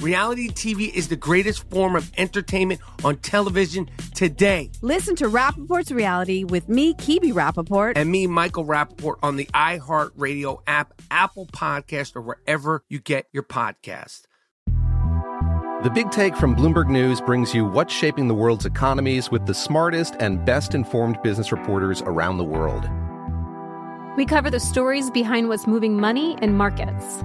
Reality TV is the greatest form of entertainment on television today. Listen to Rapaport's Reality with me, Kibi Rapaport. And me, Michael Rapaport, on the iHeartRadio app, Apple Podcast, or wherever you get your podcast. The Big Take from Bloomberg News brings you what's shaping the world's economies with the smartest and best informed business reporters around the world. We cover the stories behind what's moving money and markets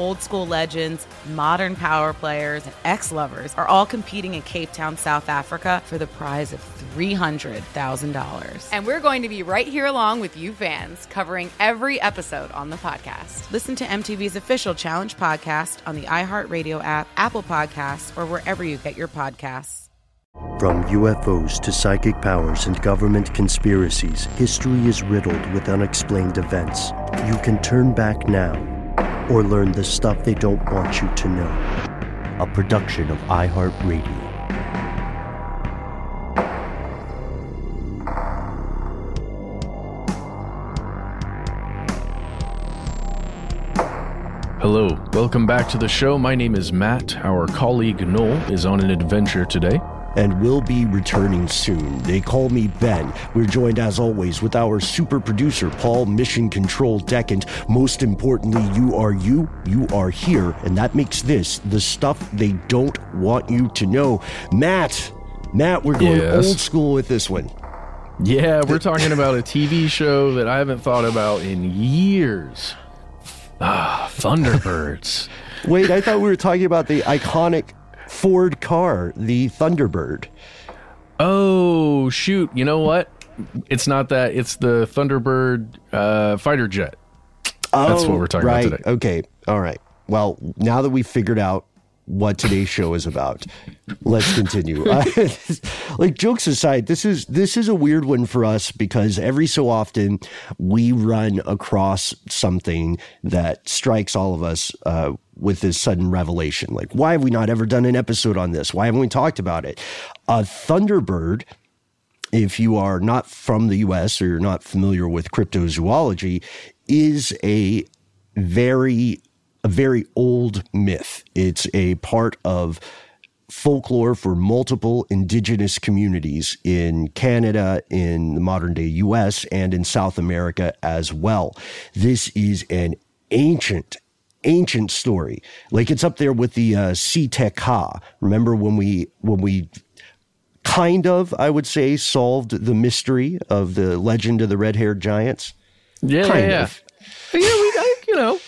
old school legends, modern power players, and ex lovers are all competing in Cape Town, South Africa for the prize of $300,000. And we're going to be right here along with you fans, covering every episode on the podcast. Listen to MTV's official Challenge podcast on the iHeartRadio app, Apple Podcasts, or wherever you get your podcasts. From UFOs to psychic powers and government conspiracies, history is riddled with unexplained events. You can turn back now or learn the stuff they don't want you to know. A production of iHeartRadio. Hello, welcome back to the show. My name is Matt. Our colleague Noel is on an adventure today and will be returning soon. They call me Ben. We're joined as always with our super producer, Paul Mission Control Decant. Most importantly, you are you, you are here, and that makes this the stuff they don't want you to know. Matt, Matt, we're going yes. old school with this one. Yeah, we're talking about a TV show that I haven't thought about in years. Ah, Thunderbirds. Wait, I thought we were talking about the iconic Ford car, the Thunderbird. Oh, shoot. You know what? It's not that. It's the Thunderbird uh, fighter jet. Oh, That's what we're talking right. about today. Okay. All right. Well, now that we've figured out what today's show is about. Let's continue. like jokes aside, this is this is a weird one for us because every so often we run across something that strikes all of us uh, with this sudden revelation. Like, why have we not ever done an episode on this? Why haven't we talked about it? A Thunderbird if you are not from the US or you're not familiar with cryptozoology, is a very a very old myth. It's a part of folklore for multiple indigenous communities in Canada, in the modern day US, and in South America as well. This is an ancient, ancient story. Like it's up there with the uh. Remember when we when we kind of, I would say, solved the mystery of the legend of the red-haired giants? Yeah, kind yeah, yeah. yeah, we, you know,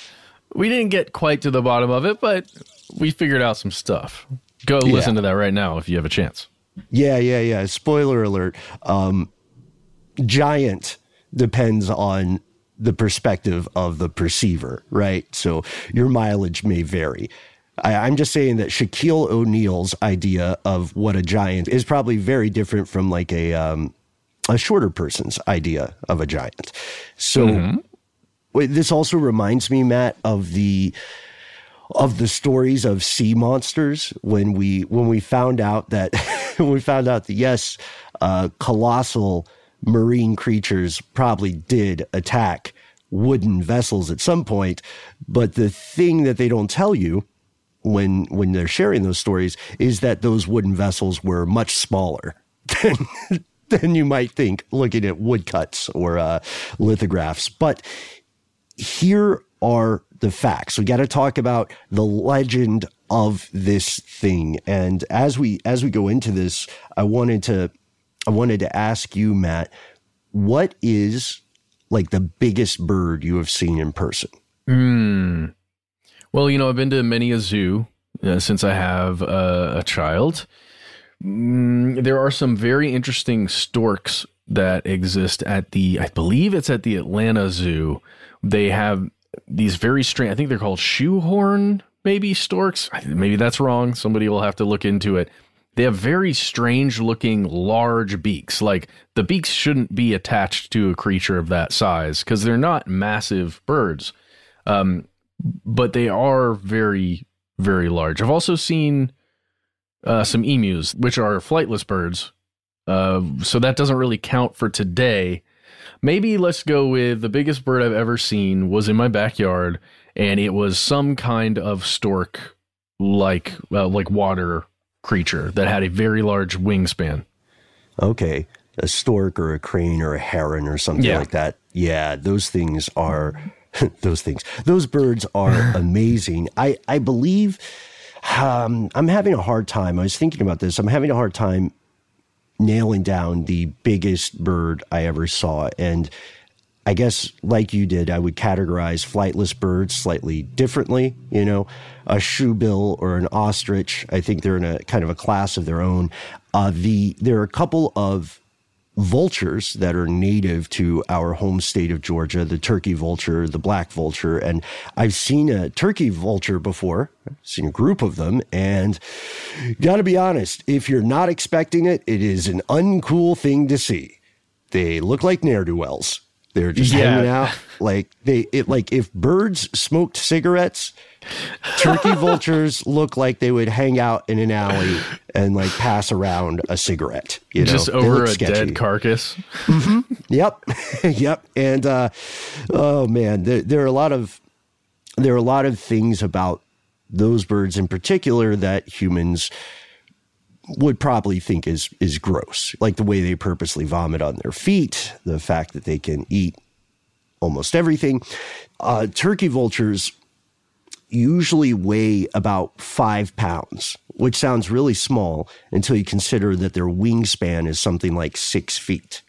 we didn't get quite to the bottom of it, but we figured out some stuff. Go yeah. listen to that right now if you have a chance. Yeah, yeah, yeah. Spoiler alert. Um, giant depends on the perspective of the perceiver, right? So your mileage may vary. I, am just saying that Shaquille O'Neal's idea of what a giant is probably very different from like a um, a shorter person's idea of a giant. So mm-hmm. This also reminds me, Matt, of the of the stories of sea monsters when we when we found out that when we found out that yes, uh, colossal marine creatures probably did attack wooden vessels at some point. But the thing that they don't tell you when when they're sharing those stories is that those wooden vessels were much smaller than than you might think looking at woodcuts or uh, lithographs. But here are the facts. We got to talk about the legend of this thing. And as we as we go into this, I wanted to I wanted to ask you, Matt, what is like the biggest bird you have seen in person? Mm. Well, you know, I've been to many a zoo uh, since I have uh, a child. Mm, there are some very interesting storks that exist at the, I believe it's at the Atlanta Zoo. They have these very strange, I think they're called shoehorn, maybe storks. Maybe that's wrong. Somebody will have to look into it. They have very strange looking large beaks. Like the beaks shouldn't be attached to a creature of that size because they're not massive birds. Um, but they are very, very large. I've also seen uh, some emus, which are flightless birds. Uh, so that doesn't really count for today. Maybe let's go with the biggest bird I've ever seen was in my backyard, and it was some kind of stork, like uh, like water creature that had a very large wingspan. Okay, a stork or a crane or a heron or something yeah. like that. Yeah, those things are those things. Those birds are amazing. I I believe um, I'm having a hard time. I was thinking about this. I'm having a hard time nailing down the biggest bird I ever saw. And I guess, like you did, I would categorize flightless birds slightly differently. You know, a shoebill or an ostrich. I think they're in a kind of a class of their own. Uh, the there are a couple of vultures that are native to our home state of Georgia, the turkey vulture, the black vulture. And I've seen a turkey vulture before, I've seen a group of them. And got to be honest, if you're not expecting it, it is an uncool thing to see. They look like ne'er do wells. They're just yeah. hanging out like they it like if birds smoked cigarettes, turkey vultures look like they would hang out in an alley and like pass around a cigarette. You know, just over a sketchy. dead carcass. Mm-hmm. Yep, yep. And uh, oh man, there, there are a lot of there are a lot of things about those birds in particular that humans would probably think is is gross, like the way they purposely vomit on their feet, the fact that they can eat almost everything. Uh, turkey vultures usually weigh about five pounds, which sounds really small until you consider that their wingspan is something like six feet,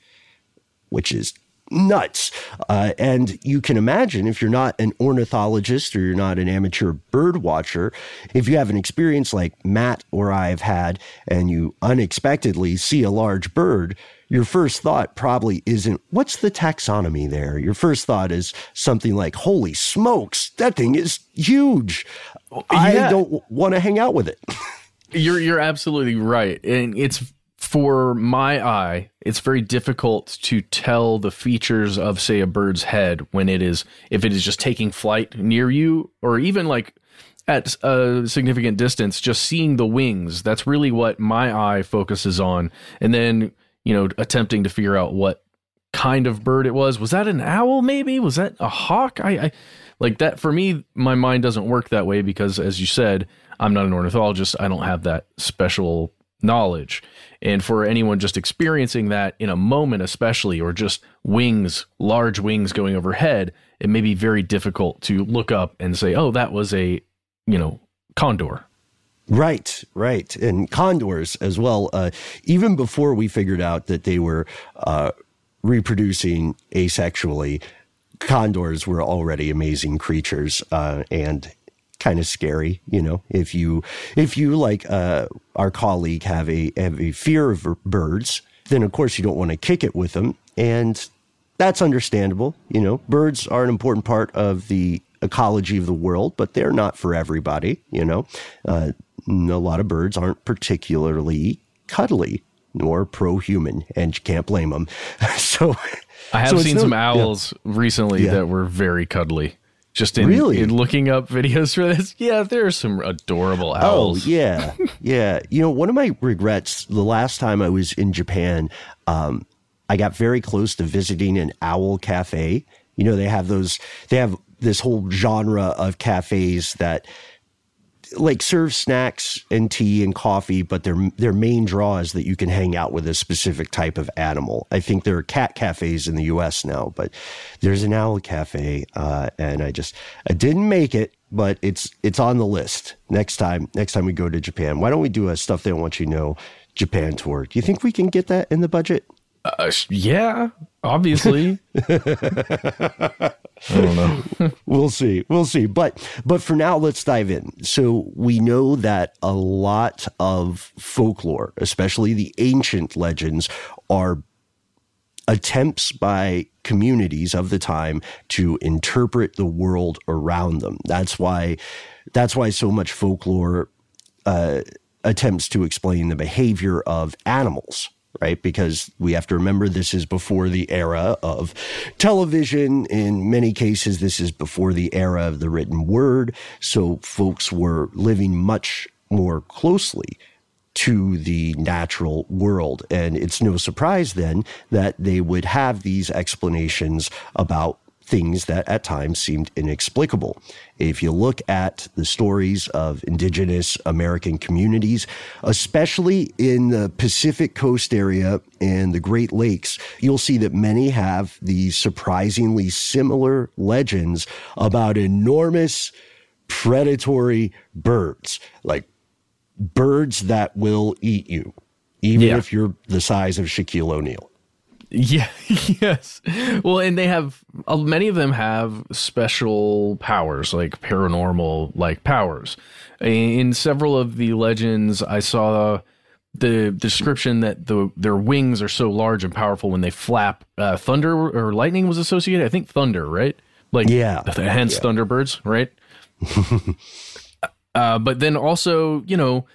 which is nuts. Uh, and you can imagine if you're not an ornithologist or you're not an amateur bird watcher, if you have an experience like Matt or I have had, and you unexpectedly see a large bird, your first thought probably isn't, what's the taxonomy there? Your first thought is something like, holy smokes, that thing is huge. Yeah. Don't want to hang out with it. you're, you're absolutely right. And it's for my eye, it's very difficult to tell the features of, say, a bird's head when it is, if it is just taking flight near you, or even like at a significant distance, just seeing the wings. That's really what my eye focuses on. And then, you know, attempting to figure out what kind of bird it was. Was that an owl, maybe? Was that a hawk? I, I like that for me, my mind doesn't work that way because, as you said, I'm not an ornithologist. I don't have that special knowledge. And for anyone just experiencing that in a moment, especially, or just wings, large wings going overhead, it may be very difficult to look up and say, oh, that was a, you know, condor. Right, right. And condors as well. Uh, even before we figured out that they were uh, reproducing asexually, condors were already amazing creatures. Uh, and kind of scary, you know. If you if you like uh, our colleague have a have a fear of birds, then of course you don't want to kick it with them, and that's understandable. You know, birds are an important part of the ecology of the world, but they're not for everybody. You know, uh, a lot of birds aren't particularly cuddly nor pro-human, and you can't blame them. so, I have so seen no, some owls yeah. recently yeah. that were very cuddly. Just in, really? in looking up videos for this, yeah, there are some adorable oh, owls. Oh, yeah, yeah. You know, one of my regrets the last time I was in Japan, um, I got very close to visiting an owl cafe, You know, they have those, they have this whole genre of cafes that like serve snacks and tea and coffee, but their their main draw is that you can hang out with a specific type of animal. I think there are cat cafes in the U.S. now, but there's an owl cafe, uh, and I just I didn't make it, but it's it's on the list next time. Next time we go to Japan, why don't we do a stuff they don't want you to know Japan tour? Do you think we can get that in the budget? Uh, yeah, obviously. I don't know. we'll see. We'll see. But but for now, let's dive in. So we know that a lot of folklore, especially the ancient legends, are attempts by communities of the time to interpret the world around them. That's why that's why so much folklore uh, attempts to explain the behavior of animals right? Because we have to remember this is before the era of television. In many cases, this is before the era of the written word. So folks were living much more closely to the natural world. And it's no surprise then that they would have these explanations about things that at times seemed inexplicable. If you look at the stories of indigenous American communities, especially in the Pacific coast area and the Great Lakes, you'll see that many have these surprisingly similar legends about enormous predatory birds, like birds that will eat you, even yeah. if you're the size of Shaquille O'Neal. Yeah, yes. Well, and they have uh, many of them have special powers, like paranormal like powers. In several of the legends, I saw the description that the their wings are so large and powerful when they flap. Uh, thunder or lightning was associated. I think thunder, right? Like yeah, hence yeah. thunderbirds, right? uh, but then also, you know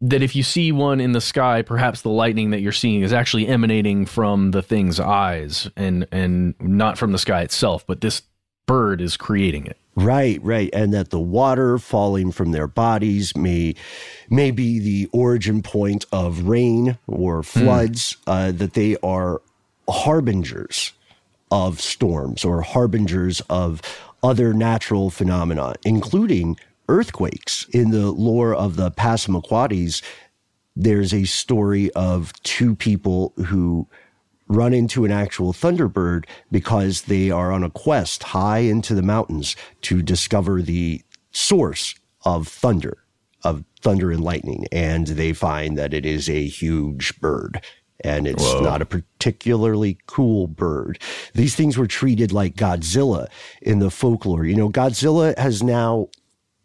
that if you see one in the sky, perhaps the lightning that you're seeing is actually emanating from the thing's eyes and and not from the sky itself, but this bird is creating it. Right, right, and that the water falling from their bodies may may be the origin point of rain or hmm. floods. Mm. Uh, that they are harbingers of storms or harbingers of other natural phenomena, including earthquakes. In the lore of the Passamaquoddies, there's a story of two people who run into an actual thunderbird because they are on a quest high into the mountains to discover the source of thunder, of thunder and lightning. And they find that it is a huge bird and it's Whoa. not a particularly cool bird. These things were treated like Godzilla in the folklore. You know, Godzilla has now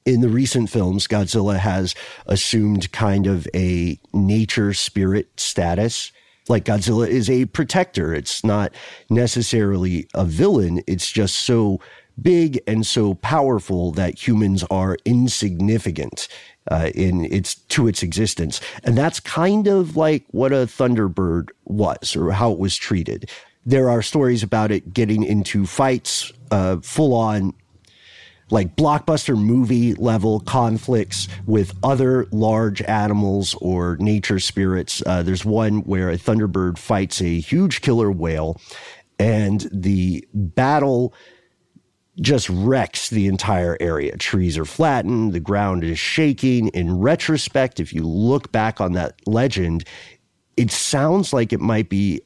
in the recent films, Godzilla has assumed kind of a nature spirit status. Like Godzilla is a protector. It's not necessarily a villain. It's just so big and so powerful that humans are insignificant uh, in its to its existence, and that's kind of like what a Thunderbird was or how it was treated. There are stories about it getting into fights, uh, full on like blockbuster movie level conflicts with other large animals or nature spirits. Uh, there's one where a thunderbird fights a huge killer whale, and the battle just wrecks the entire area. Trees are flattened, the ground is shaking. In retrospect, if you look back on that legend, it sounds like it might be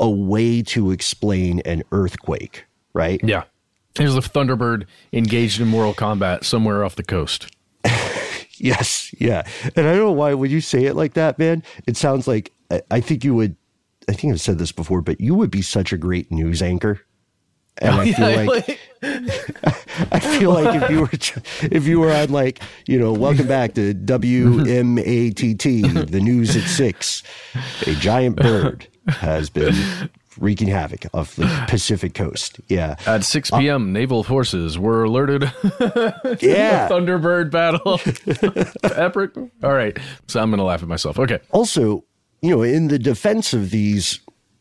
a way to explain an earthquake, right? Yeah. There's a Thunderbird engaged in Mortal combat somewhere off the coast. yes, yeah. And I don't know why when you say it like that, man, it sounds like I, think you would. I think I've said this before, but you would be such a great news anchor. And oh, I feel yeah, like I feel like if you were if you were on like you know welcome back to WMATT the news at six a giant bird has been wreaking havoc off the Pacific coast. Yeah. At 6 p.m., uh, naval forces were alerted. yeah. Thunderbird battle. Epic. All right. So I'm going to laugh at myself. Okay. Also, you know, in the defense of these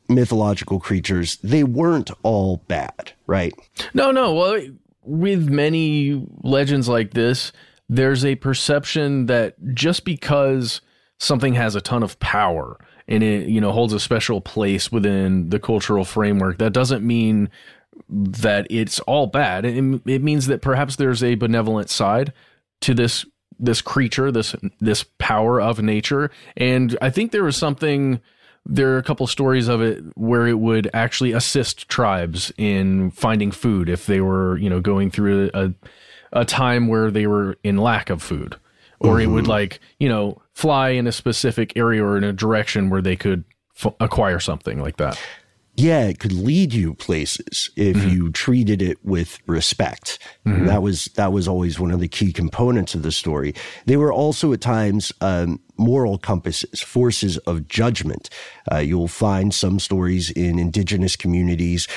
mythological creatures, they weren't all bad, right? No, no. Well, with many legends like this, there's a perception that just because something has a ton of power and it you know holds a special place within the cultural framework that doesn't mean that it's all bad. It, it means that perhaps there's a benevolent side to this this creature, this this power of nature. And I think there was something there are a couple stories of it where it would actually assist tribes in finding food if they were, you know, going through a a time where they were in lack of food. Or mm-hmm. it would mm-hmm. like, you know, fly in a specific area or in a direction where they could f- acquire something like that yeah, it could lead you places if mm-hmm. you treated it with respect. Mm-hmm. That was that was always one of the key components of the story. They were also at times um, moral compasses, forces of judgment. Uh, you'll find some stories in indigenous communities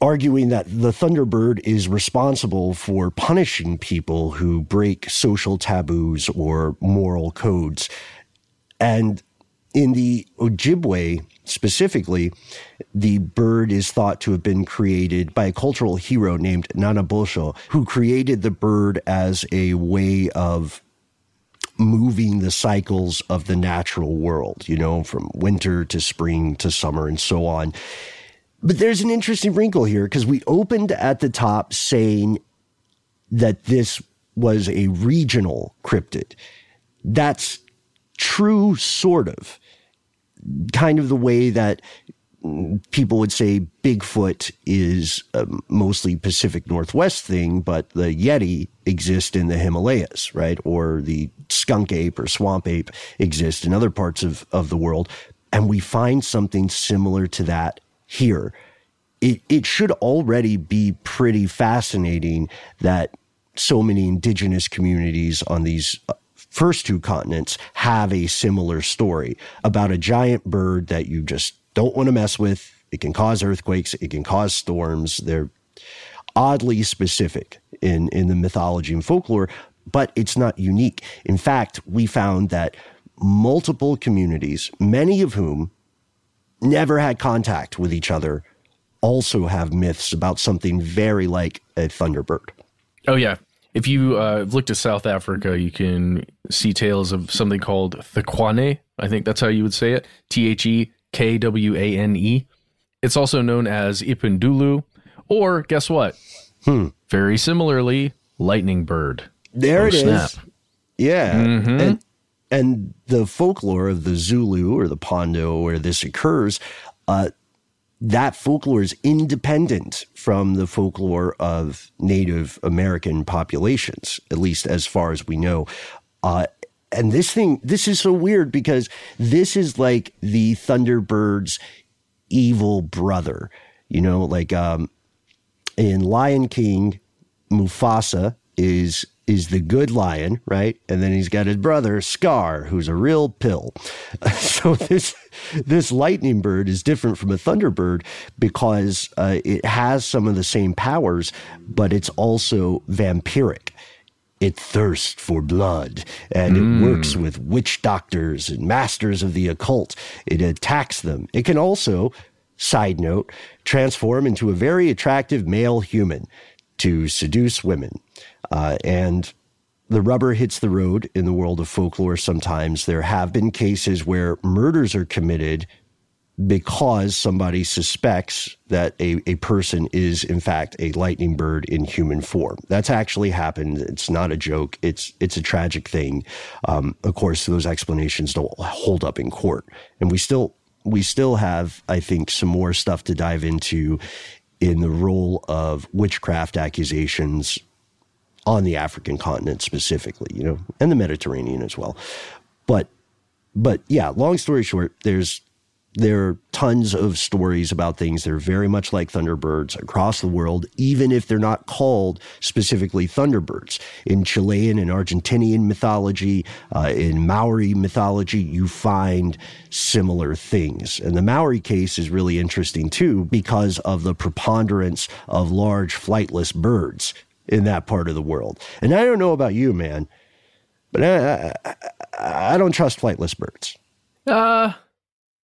arguing that the Thunderbird is responsible for punishing people who break social taboos or moral codes. And in the Ojibwe specifically, the bird is thought to have been created by a cultural hero named Nanabosho, who created the bird as a way of moving the cycles of the natural world, you know, from winter to spring to summer and so on. But there's an interesting wrinkle here because we opened at the top saying that this was a regional cryptid. That's true, sort of kind of the way that people would say Bigfoot is mostly Pacific Northwest thing, but the Yeti exists in the Himalayas, right? Or the skunk ape or swamp ape exists in other parts of, of the world. And we find something similar to that here. It, it should already be pretty fascinating that so many indigenous communities on these uh, first two continents have a similar story about a giant bird that you just don't want to mess with. It can cause earthquakes. It can cause storms. They're oddly specific in, in the mythology and folklore, but it's not unique. In fact, we found that multiple communities, many of whom never had contact with each other, also have myths about something very like a thunderbird. Oh, yeah if you uh, look to South Africa, you can see tales of something called Thekwane. I think that's how you would say it. T H E K W A N E. It's also known as Impundulu, or guess what? Hmm. Very similarly, lightning bird. There oh, it snap. is. Yeah. Mm-hmm. And, and the folklore of the Zulu or the Pondo where this occurs, uh, that folklore is independent from the folklore of Native American populations, at least as far as we know. Uh, and this thing, this is so weird because this is like the Thunderbird's evil brother. You know, like um, in Lion King, Mufasa is is the good lion, right? And then he's got his brother Scar, who's a real pill. so this this lightning bird is different from a thunderbird because uh, it has some of the same powers, but it's also vampiric. It thirsts for blood and mm. it works with witch doctors and masters of the occult. It attacks them. It can also, side note, transform into a very attractive male human to seduce women. Uh, and the rubber hits the road in the world of folklore sometimes. There have been cases where murders are committed because somebody suspects that a, a person is in fact a lightning bird in human form. That's actually happened. It's not a joke. It's it's a tragic thing. Um, of course, those explanations don't hold up in court, and we still we still have, I think, some more stuff to dive into in the role of witchcraft accusations on the African continent specifically, you know, and the Mediterranean as well. But but yeah, long story short, there's there are tons of stories about things that are very much like Thunderbirds across the world, even if they're not called specifically Thunderbirds. In Chilean and Argentinian mythology, uh, in Maori mythology, you find similar things. And the Maori case is really interesting too because of the preponderance of large flightless birds in that part of the world. And I don't know about you, man, but I, I, I don't trust flightless birds. Uh,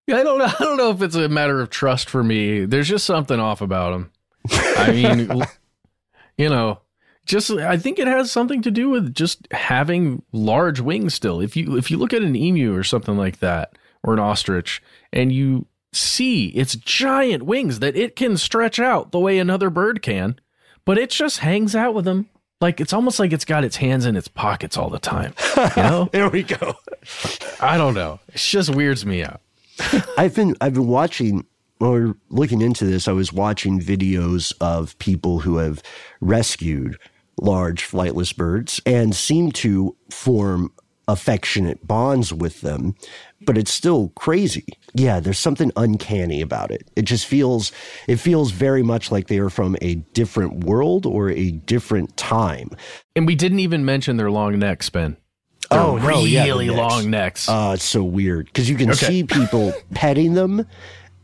yeah, I don't know. I don't know if it's a matter of trust for me. There's just something off about them. I mean, you know, just I think it has something to do with just having large wings still. If you if you look at an emu or something like that or an ostrich and you see its giant wings that it can stretch out the way another bird can, but it just hangs out with them. Like it's almost like it's got its hands in its pockets all the time. You know? there we go. I don't know. It just weirds me out. I've been I've been watching or looking into this. I was watching videos of people who have rescued large flightless birds and seem to form affectionate bonds with them, but it's still crazy. Yeah, there's something uncanny about it. It just feels it feels very much like they are from a different world or a different time. And we didn't even mention their long necks, Ben. Oh no, really yeah, long necks. Uh, it's so weird because you can okay. see people petting them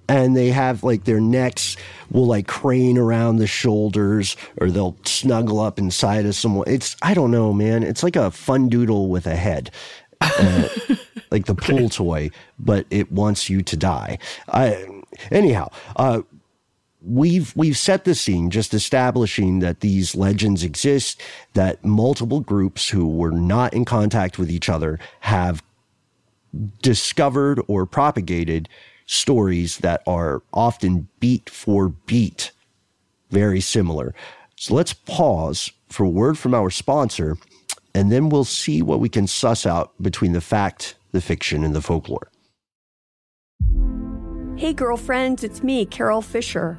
and they have like their necks will like crane around the shoulders or they'll snuggle up inside of someone. It's, I don't know, man. It's like a fun doodle with a head. Uh, like the okay. pool toy, but it wants you to die. I, anyhow, uh, we've we've set the scene just establishing that these legends exist that multiple groups who were not in contact with each other have discovered or propagated stories that are often beat for beat very similar. So let's pause for a word from our sponsor, and then we'll see what we can suss out between the fact, the fiction, and the folklore. Hey, girlfriends, it's me, Carol Fisher.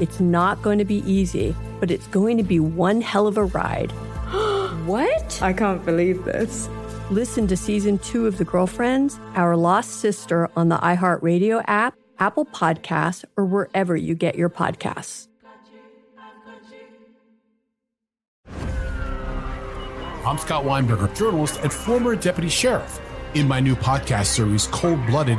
It's not going to be easy, but it's going to be one hell of a ride. what? I can't believe this. Listen to season two of The Girlfriends, Our Lost Sister on the iHeartRadio app, Apple Podcasts, or wherever you get your podcasts. I'm Scott Weinberger, journalist and former deputy sheriff. In my new podcast series, Cold Blooded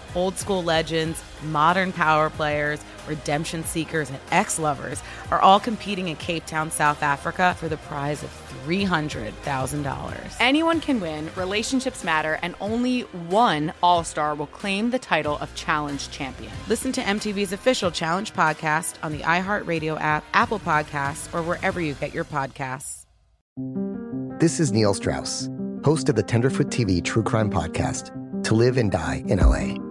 old school legends, modern power players, redemption seekers, and ex lovers are all competing in Cape Town, South Africa for the prize of $300,000. Anyone can win, relationships matter, and only one All Star will claim the title of Challenge Champion. Listen to MTV's official Challenge podcast on the iHeartRadio app, Apple Podcasts, or wherever you get your podcasts. This is Neil Strauss, host of the Tenderfoot TV True Crime Podcast, To Live and Die in LA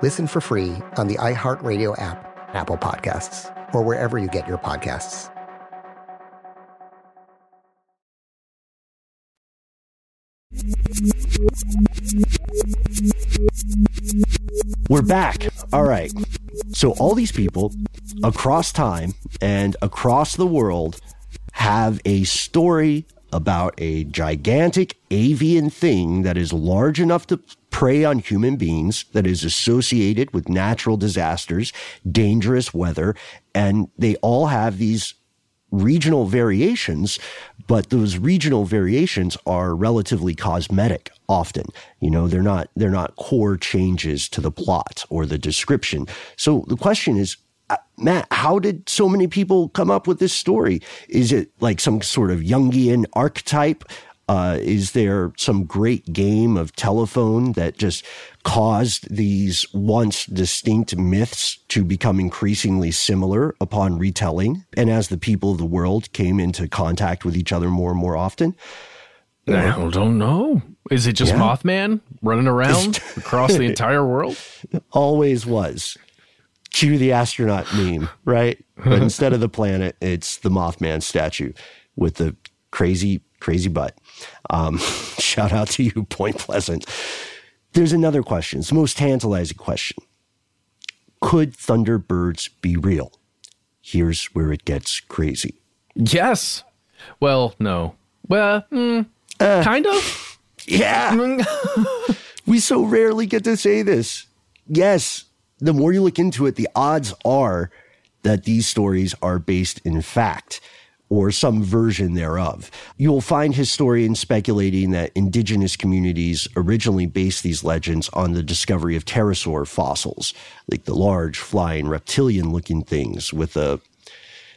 Listen for free on the iHeartRadio app, Apple Podcasts, or wherever you get your podcasts. We're back. All right. So, all these people across time and across the world have a story about a gigantic avian thing that is large enough to prey on human beings, that is associated with natural disasters, dangerous weather, and they all have these regional variations, but those regional variations are relatively cosmetic often. You know, they're not they're not core changes to the plot or the description. So the question is uh, Matt, how did so many people come up with this story? Is it like some sort of Jungian archetype? Uh, is there some great game of telephone that just caused these once distinct myths to become increasingly similar upon retelling? And as the people of the world came into contact with each other more and more often? I don't know. Is it just Yeah. Mothman running around across the entire world? Always was. Cue the astronaut meme, right? But instead of the planet, it's the Mothman statue with the crazy, crazy butt. Um, shout out to you, Point Pleasant. There's another question. It's the most tantalizing question. Could Thunderbirds be real? Here's where it gets crazy. Yes. Well, no. Well, mm, kind of. Yeah. we so rarely get to say this. Yes, the more you look into it, the odds are that these stories are based in fact or some version thereof. You'll find historians speculating that indigenous communities originally based these legends on the discovery of pterosaur fossils, like the large flying reptilian looking things with a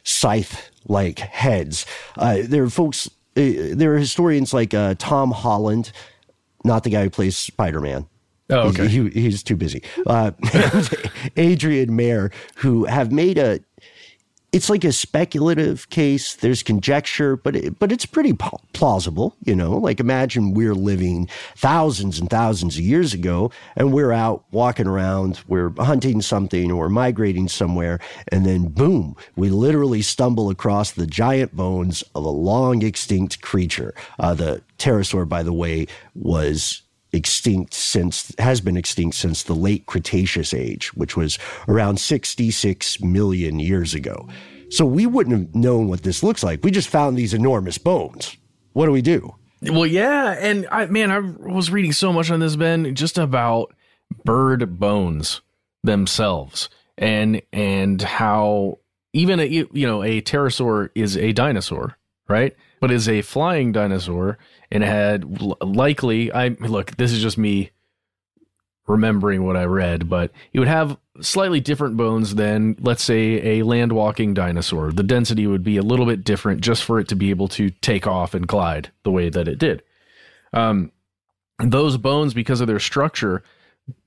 scythe like heads. Uh, there are folks, uh, there are historians like uh, Tom Holland, not the guy who plays Spider Man. Oh, okay. He, he- he's too busy. Uh, Adrienne Mayor, who have made a, it's like a speculative case. There's conjecture, but it, but it's pretty pl- plausible. You know, like imagine we're living thousands and thousands of years ago, and we're out walking around, we're hunting something or migrating somewhere, and then boom, we literally stumble across the giant bones of a long extinct creature. Uh, the pterosaur, by the way, was extinct since has been extinct since the late Cretaceous age, which was around 66 million years ago. So we wouldn't have known what this looks like. We just found these enormous bones. What do we do? Well, yeah, and I man, I was reading so much on this Ben just about bird bones themselves and and how even a you know a pterosaur is a dinosaur, right? But is a flying dinosaur and had likely I look, this is just me remembering what I read, but it would have slightly different bones than, let's say, a land walking dinosaur. The density would be a little bit different just for it to be able to take off and glide the way that it did. Um, those bones, because of their structure,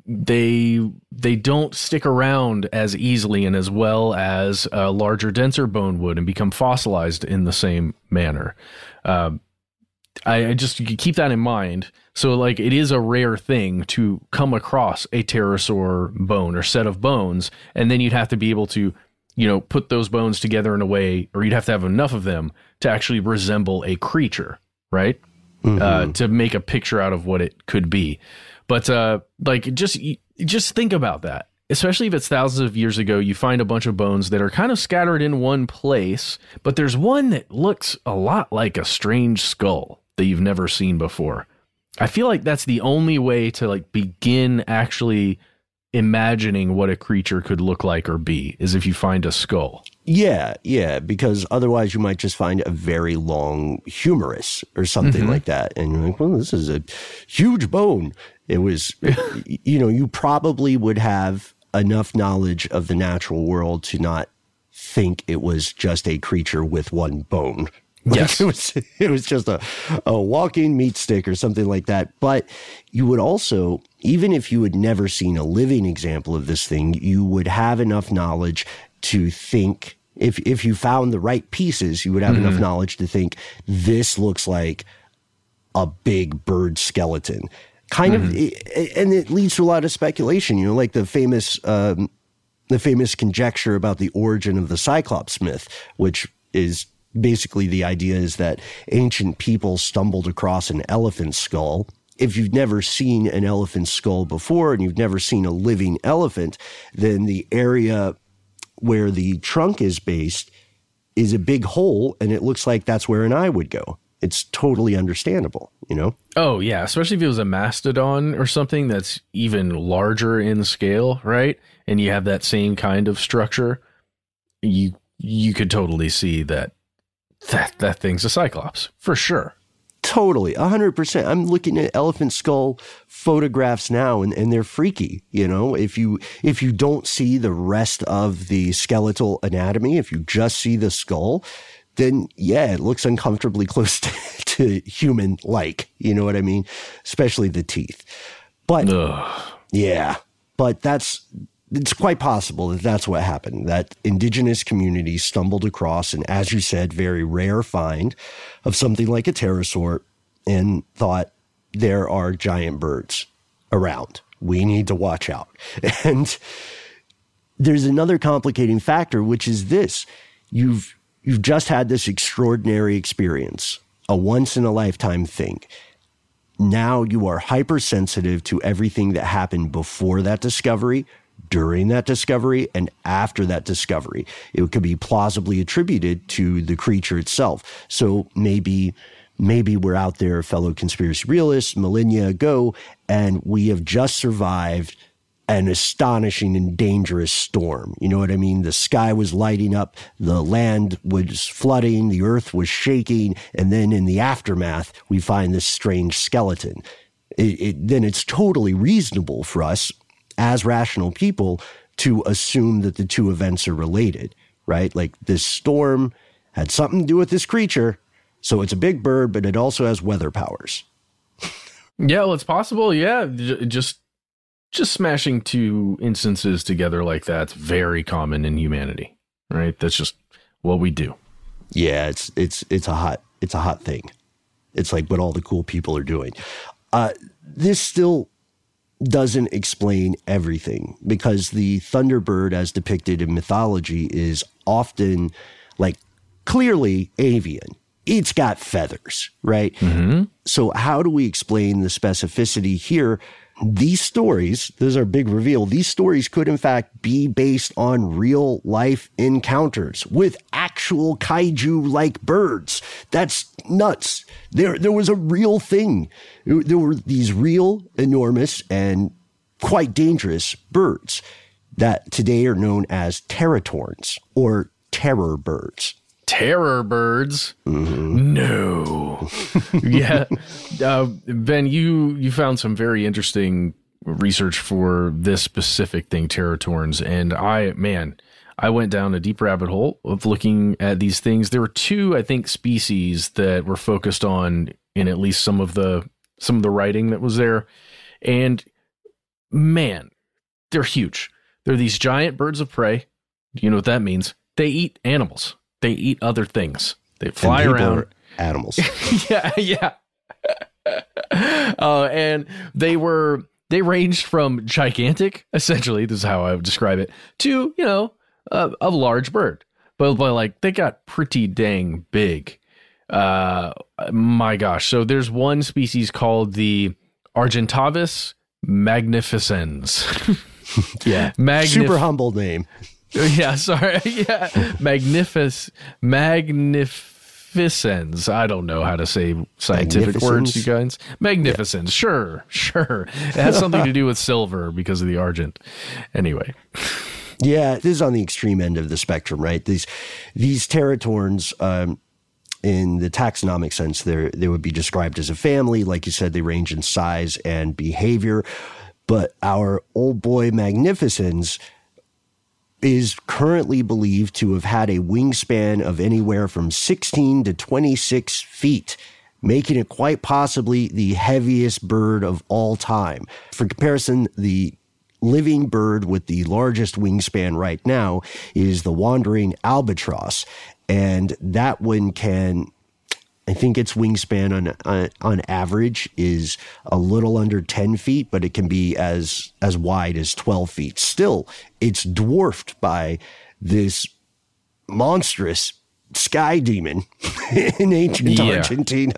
they they don't stick around as easily and as well as a larger, denser bone would, and become fossilized in the same manner. Um, I, I just you keep that in mind. So like it is a rare thing to come across a pterosaur bone or set of bones, and then you'd have to be able to, you know, put those bones together in a way, or you'd have to have enough of them to actually resemble a creature, right? Uh, to make a picture out of what it could be. But uh, like just just think about that. especially if it's thousands of years ago, you find a bunch of bones that are kind of scattered in one place, but there's one that looks a lot like a strange skull that you've never seen before. I feel like that's the only way to like begin actually imagining what a creature could look like or be is if you find a skull. Yeah, yeah, because otherwise you might just find a very long humerus or something mm-hmm. like that. And you're like, well, this is a huge bone. It was, you know, you probably would have enough knowledge of the natural world to not think it was just a creature with one bone. Like yes. It was, it was just a, a walking meat stick or something like that. But you would also, even if you had never seen a living example of this thing, you would have enough knowledge to think if if you found the right pieces, you would have mm-hmm. enough knowledge to think this looks like a big bird skeleton. Kind mm-hmm. of, and it leads to a lot of speculation. You know, like the famous um, the famous conjecture about the origin of the Cyclops myth, which is basically the idea is that ancient people stumbled across an elephant skull. If you've never seen an elephant skull before and you've never seen a living elephant, then the area where the trunk is based is a big hole and it looks like that's where an eye would go. It's totally understandable, you know? Oh, yeah. Especially if it was a mastodon or something that's even larger in scale, right? And you have that same kind of structure, you you could totally see that that that thing's a cyclops for sure. Totally, 100%. I'm looking at elephant skull photographs now and, and they're freaky, you know? If you if you don't see the rest of the skeletal anatomy, if you just see the skull, then yeah, it looks uncomfortably close to, to human like, you know what I mean? Especially the teeth. But Ugh. yeah, but that's it's quite possible that that's what happened, that indigenous communities stumbled across an, as you said, very rare find of something like a pterosaur and thought there are giant birds around. We need to watch out. And there's another complicating factor, which is this. You've, you've just had this extraordinary experience, a once in a lifetime thing now you are hypersensitive to everything that happened before that discovery during that discovery and after that discovery. It could be plausibly attributed to the creature itself. So maybe maybe we're out there, fellow conspiracy realists, millennia ago, and we have just survived an astonishing and dangerous storm. You know what I mean? The sky was lighting up, the land was flooding, the earth was shaking, and then in the aftermath, we find this strange skeleton. It, it, then it's totally reasonable for us as rational people to assume that the two events are related, right? Like this storm had something to do with this creature. So it's a big bird, but it also has weather powers. yeah, well, it's possible. Yeah. Just, just smashing two instances together like that's very common in humanity, right? That's just what we do. Yeah. It's, it's, it's a hot, it's a hot thing. It's like what all the cool people are doing. Uh, this still doesn't explain everything because the Thunderbird, as depicted in mythology, is often like clearly avian. It's got feathers, right? Mm-hmm. So, how do we explain the specificity here these stories, is our big reveal, these stories could in fact be based on real life encounters with actual kaiju like birds. That's nuts. There, there was a real thing. There were these real, enormous, and quite dangerous birds that today are known as teratorns or terror birds terror birds. Mm-hmm. No. yeah. Uh, ben, you you found some very interesting research for this specific thing, teratorns, and I man, I went down a deep rabbit hole of looking at these things. There were two, I think, species that were focused on in at least some of the some of the writing that was there, and man, they're huge. They're these giant birds of prey. You know what that means? They eat animals they eat other things. They fly around animals. yeah, yeah. uh, and they were they ranged from gigantic, essentially, this is how I would describe it, to you know a, a large bird. But, but like they got pretty dang big. Uh, my gosh! So there's one species called the Argentavis magnificens. yeah, Magnif- super humble name. Yeah, sorry. Yeah, magnific, magnificens. I don't know how to say scientific words, you guys. Magnificence. Yeah. Sure, sure. It has something to do with silver because of the argent. Anyway. Yeah, this is on the extreme end of the spectrum, right? These these teratorns, um, in the taxonomic sense, they they would be described as a family. Like you said, they range in size and behavior. But our old boy magnificens is currently believed to have had a wingspan of anywhere from 16 to 26 feet, making it quite possibly the heaviest bird of all time. For comparison, the living bird with the largest wingspan right now is the wandering albatross. And that one can I think its wingspan on, on, on average is a little under 10 feet, but it can be as as wide as 12 feet. Still, it's dwarfed by this monstrous sky demon in ancient yeah. Argentina.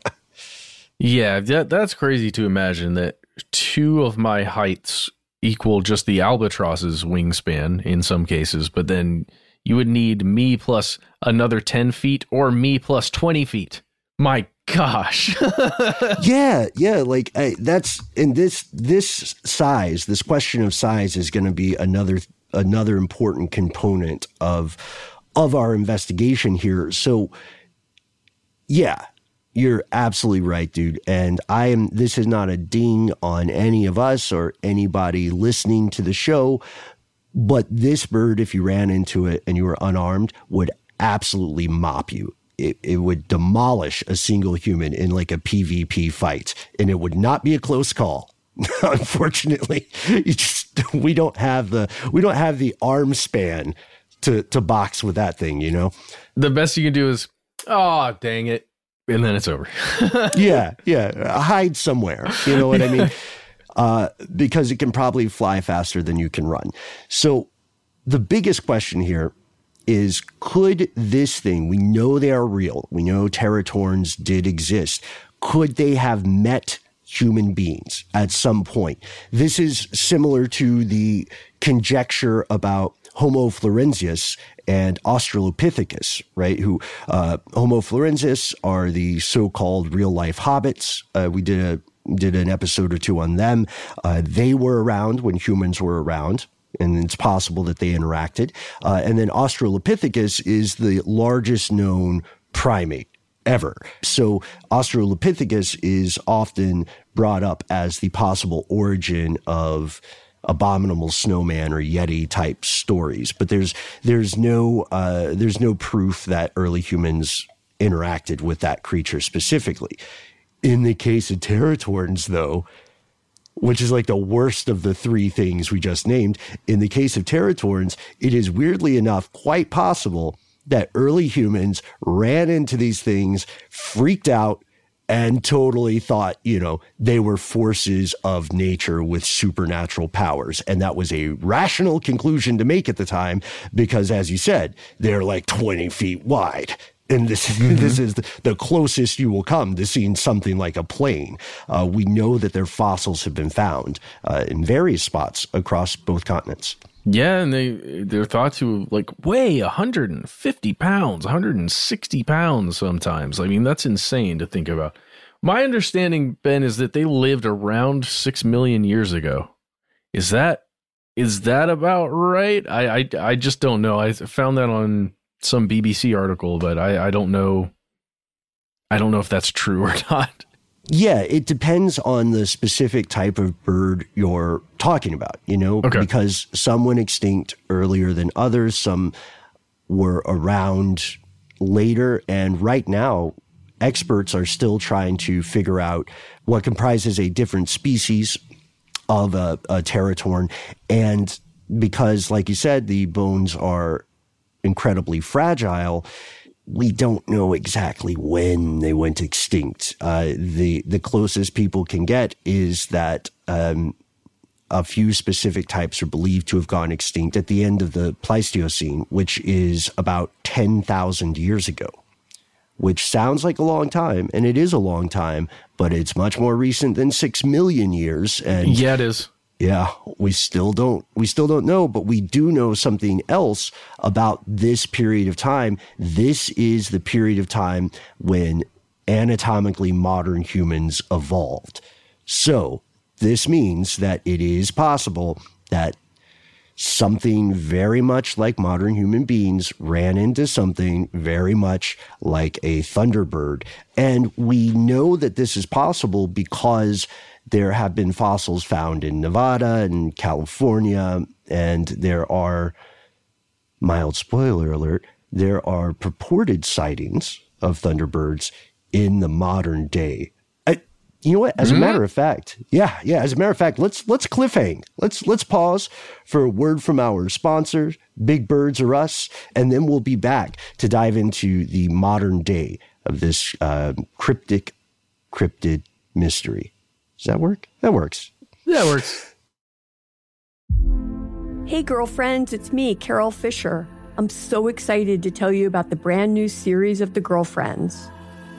Yeah, that, that's crazy to imagine that two of my heights equal just the albatross's wingspan in some cases, but then you would need me plus another 10 feet or me plus 20 feet. My gosh. yeah, yeah, like I, that's and this this size, this question of size is going to be another another important component of of our investigation here. So yeah, you're absolutely right, dude. And I am this is not a ding on any of us or anybody listening to the show, but this bird if you ran into it and you were unarmed would absolutely mop you it, it would demolish a single human in like a PvP fight, and it would not be a close call. Unfortunately, you just we don't have the we don't have the arm span to to box with that thing. You know, the best you can do is, oh dang it, and then it's over. yeah, yeah, hide somewhere. You know what I mean? Uh, because it can probably fly faster than you can run. So the biggest question here is could this thing, we know they are real, we know teratorns did exist, could they have met human beings at some point? This is similar to the conjecture about Homo floresiensis and Australopithecus, right? Who uh, Homo floresiensis are the so-called real-life hobbits. Uh, we did a did an episode or two on them. Uh, they were around when humans were around and it's possible that they interacted. Uh, and then Australopithecus is the largest known primate ever. So Australopithecus is often brought up as the possible origin of abominable snowman or yeti type stories but there's there's no uh, there's no proof that early humans interacted with that creature specifically in the case of teratorns though which is like the worst of the three things we just named. In the case of teratorns, it is weirdly enough quite possible that early humans ran into these things, freaked out, and totally thought, you know, they were forces of nature with supernatural powers. And that was a rational conclusion to make at the time because, as you said, they're like 20 feet wide and this mm-hmm. this is the, closest you will come to seeing something like a plane. Uh, we know that their fossils have been found uh, in various spots across both continents. Yeah, and they they're thought to like weigh 150 pounds, 160 pounds sometimes. I mean, that's insane to think about. My understanding, Ben, is that they lived around six million years ago. Is that is that about right? I I, I just don't know. I found that on some BBC article, but I, I don't know. I don't know if that's true or not. Yeah, it depends on the specific type of bird you're talking about, you know, okay. because some went extinct earlier than others, some were around later. And right now, experts are still trying to figure out what comprises a different species of a, a. And because, like you said, the bones are incredibly fragile, we don't know exactly when they went extinct. Uh, the the closest people can get is that um, a few specific types are believed to have gone extinct at the end of the Pleistocene, which is about ten thousand years ago. Which sounds like a long time, and it is a long time, but it's much more recent than six million years. And yeah, it is. Yeah, we still don't we still don't know, but we do know something else about this period of time. This is the period of time when anatomically modern humans evolved. So, this means that it is possible that something very much like modern human beings ran into something very much like a thunderbird. And we know that this is possible because there have been fossils found in Nevada and California, and there are, mild spoiler alert, there are purported sightings of thunderbirds in the modern day. I, you know what? As mm-hmm. a matter of fact, yeah, yeah. As a matter of fact, let's let's cliffhang. Let's let's pause for a word from our sponsors, Big Birds or Us, and then we'll be back to dive into the modern day of this uh, cryptic, cryptid mystery. Does that work? That works. That works. Hey, girlfriends, it's me, Carol Fisher. I'm so excited to tell you about the brand new series of The Girlfriends.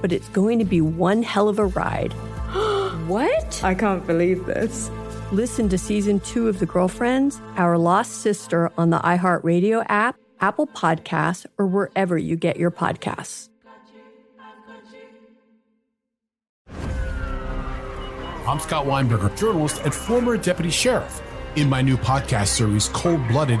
but it's going to be one hell of a ride. what? I can't believe this. Listen to season two of The Girlfriends, Our Lost Sister on the iHeartRadio app, Apple Podcasts, or wherever you get your podcasts. I'm Scott Weinberger, journalist and former deputy sheriff. In my new podcast series, Cold Blooded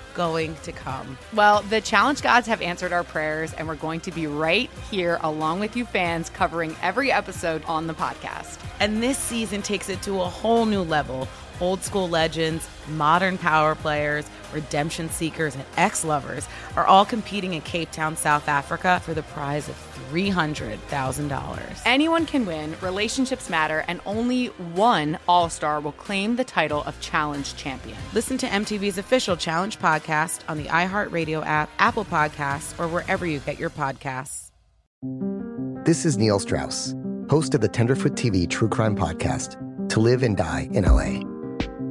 going to come? Well, the challenge gods have answered our prayers, and we're going to be right here along with you fans covering every episode on the podcast. And this season takes it to a whole new level. Old school legends, modern power players, redemption seekers, and ex lovers are all competing in Cape Town, South Africa for the prize of $300,000. Anyone can win, relationships matter, and only one All Star will claim the title of Challenge Champion. Listen to MTV's official Challenge podcast on the iHeartRadio app, Apple Podcasts, or wherever you get your podcasts. This is Neil Strauss, host of the Tenderfoot TV True Crime Podcast, To Live and Die in LA.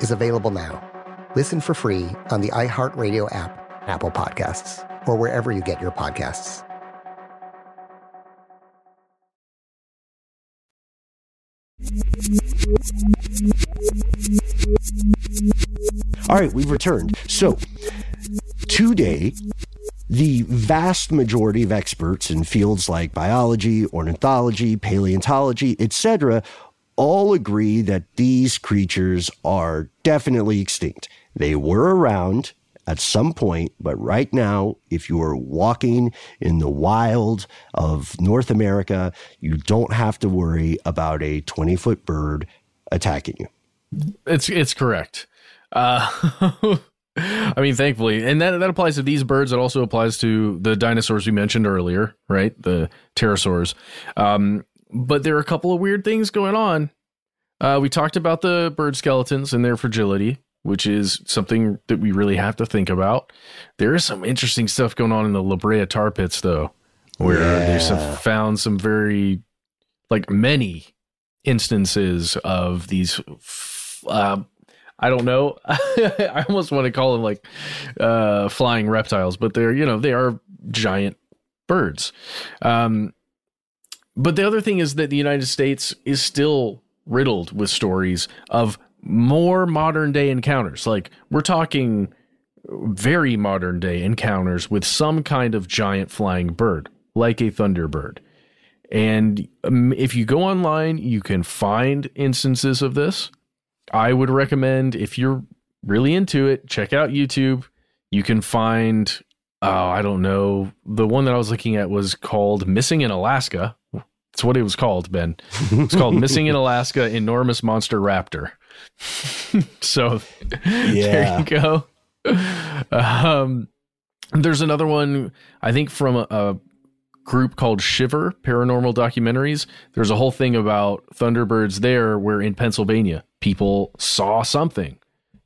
is available now. Listen for free on the iHeartRadio app, Apple Podcasts, or wherever you get your podcasts. All right, we've returned. So, today, the vast majority of experts in fields like biology, ornithology, paleontology, etc., all agree that these creatures are definitely extinct. They were around at some point, but right now, if you are walking in the wild of North America, you don't have to worry about a 20 foot bird attacking you. It's it's correct. Uh, I mean, thankfully, and that that applies to these birds. It also applies to the dinosaurs we mentioned earlier, right? The pterosaurs. Um, but there are a couple of weird things going on. Uh, we talked about the bird skeletons and their fragility, which is something that we really have to think about. There is some interesting stuff going on in the La Brea tar pits, though, where Yeah. they have found some very, like many instances of these. f- Uh, I don't know. I almost want to call them like uh, flying reptiles, but they're you know they are giant birds. Um, but the other thing is that the United States is still riddled with stories of more modern day encounters. Like we're talking very modern day encounters with some kind of giant flying bird, like a thunderbird. And um, if you go online, you can find instances of this. I would recommend if you're really into it, check out YouTube. You can find, oh, I don't know, the one that I was looking at was called Missing in Alaska. That's what it was called, Ben. It's called Missing in Alaska Enormous Monster Raptor. so there you go. Um, there's another one, I think, from a, a group called Shiver Paranormal Documentaries. There's a whole thing about Thunderbirds there, where in Pennsylvania, people saw something